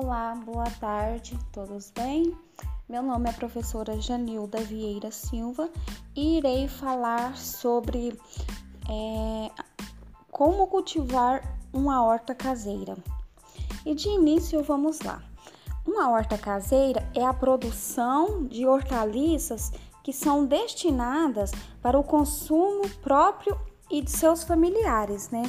Olá, boa tarde, todos bem? Meu nome é professora Janilda Vieira Silva e irei falar sobre é, como cultivar uma horta caseira. E de início, vamos lá. Uma horta caseira é a produção de hortaliças que são destinadas para o consumo próprio e de seus familiares, né?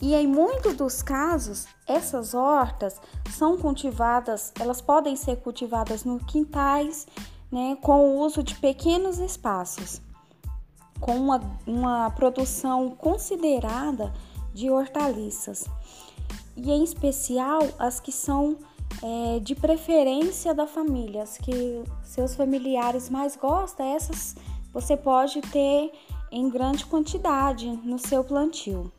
E em muitos dos casos, essas hortas são cultivadas, elas podem ser cultivadas no quintais, né, com o uso de pequenos espaços, com uma, uma produção considerada de hortaliças. E em especial as que são é, de preferência da família, as que seus familiares mais gostam, essas você pode ter em grande quantidade no seu plantio.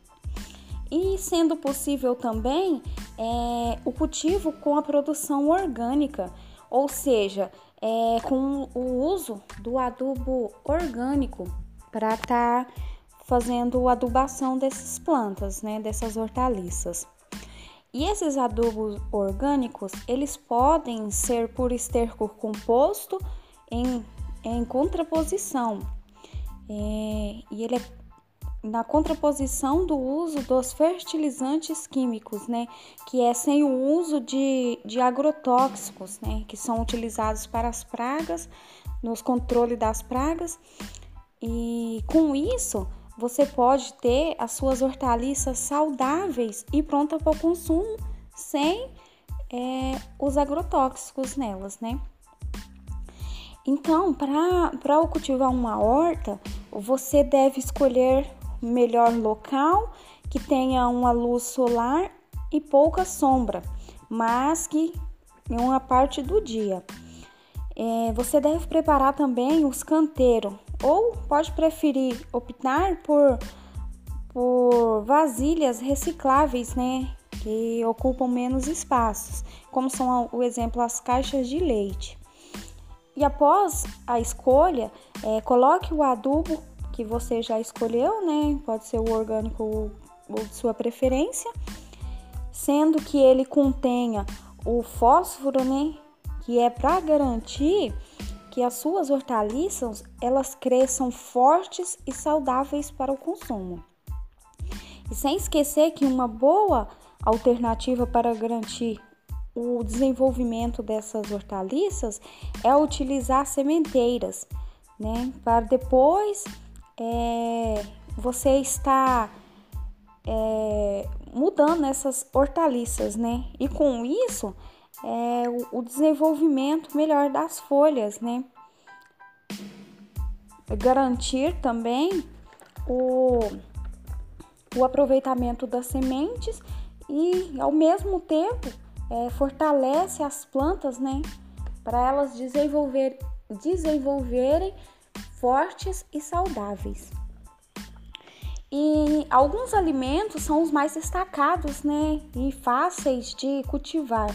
E sendo possível também é, o cultivo com a produção orgânica, ou seja, é, com o uso do adubo orgânico para estar tá fazendo a adubação dessas plantas, né, dessas hortaliças. E esses adubos orgânicos, eles podem ser por esterco composto em, em contraposição. É, e ele é na contraposição do uso dos fertilizantes químicos, né, que é sem o uso de, de agrotóxicos, né, que são utilizados para as pragas, nos controle das pragas. E com isso, você pode ter as suas hortaliças saudáveis e prontas para o consumo sem é, os agrotóxicos nelas, né? Então, para cultivar uma horta, você deve escolher melhor local que tenha uma luz solar e pouca sombra, mas que em uma parte do dia. É, você deve preparar também os canteiros ou pode preferir optar por, por vasilhas recicláveis, né? Que ocupam menos espaços, como são o exemplo as caixas de leite. E após a escolha, é, coloque o adubo que você já escolheu, né? Pode ser o orgânico ou de sua preferência, sendo que ele contenha o fósforo, né? Que é para garantir que as suas hortaliças elas cresçam fortes e saudáveis para o consumo. E sem esquecer que uma boa alternativa para garantir o desenvolvimento dessas hortaliças é utilizar sementeiras, né? Para depois é, você estar é, mudando essas hortaliças, né? E com isso é, o, o desenvolvimento melhor das folhas, né? Garantir também o, o aproveitamento das sementes e, ao mesmo tempo, é, fortalece as plantas, né? Para elas desenvolver, desenvolverem fortes e saudáveis. E alguns alimentos são os mais destacados, né? E fáceis de cultivar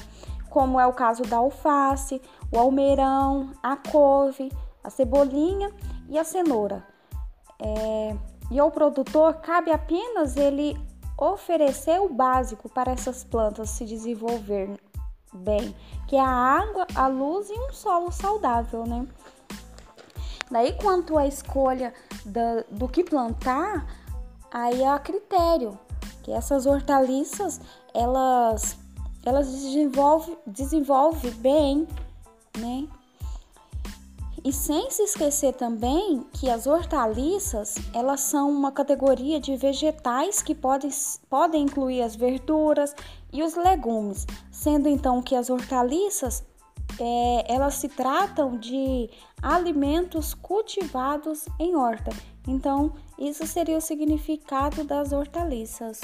como é o caso da alface, o almeirão, a couve, a cebolinha e a cenoura. É, e ao produtor cabe apenas ele oferecer o básico para essas plantas se desenvolver bem, que é a água, a luz e um solo saudável, né? Daí quanto à escolha da, do que plantar, aí é a critério, que essas hortaliças elas elas desenvolve, desenvolve bem, né? E sem se esquecer também que as hortaliças, elas são uma categoria de vegetais que podem, podem incluir as verduras e os legumes, sendo então que as hortaliças é, elas se tratam de alimentos cultivados em horta. Então, isso seria o significado das hortaliças.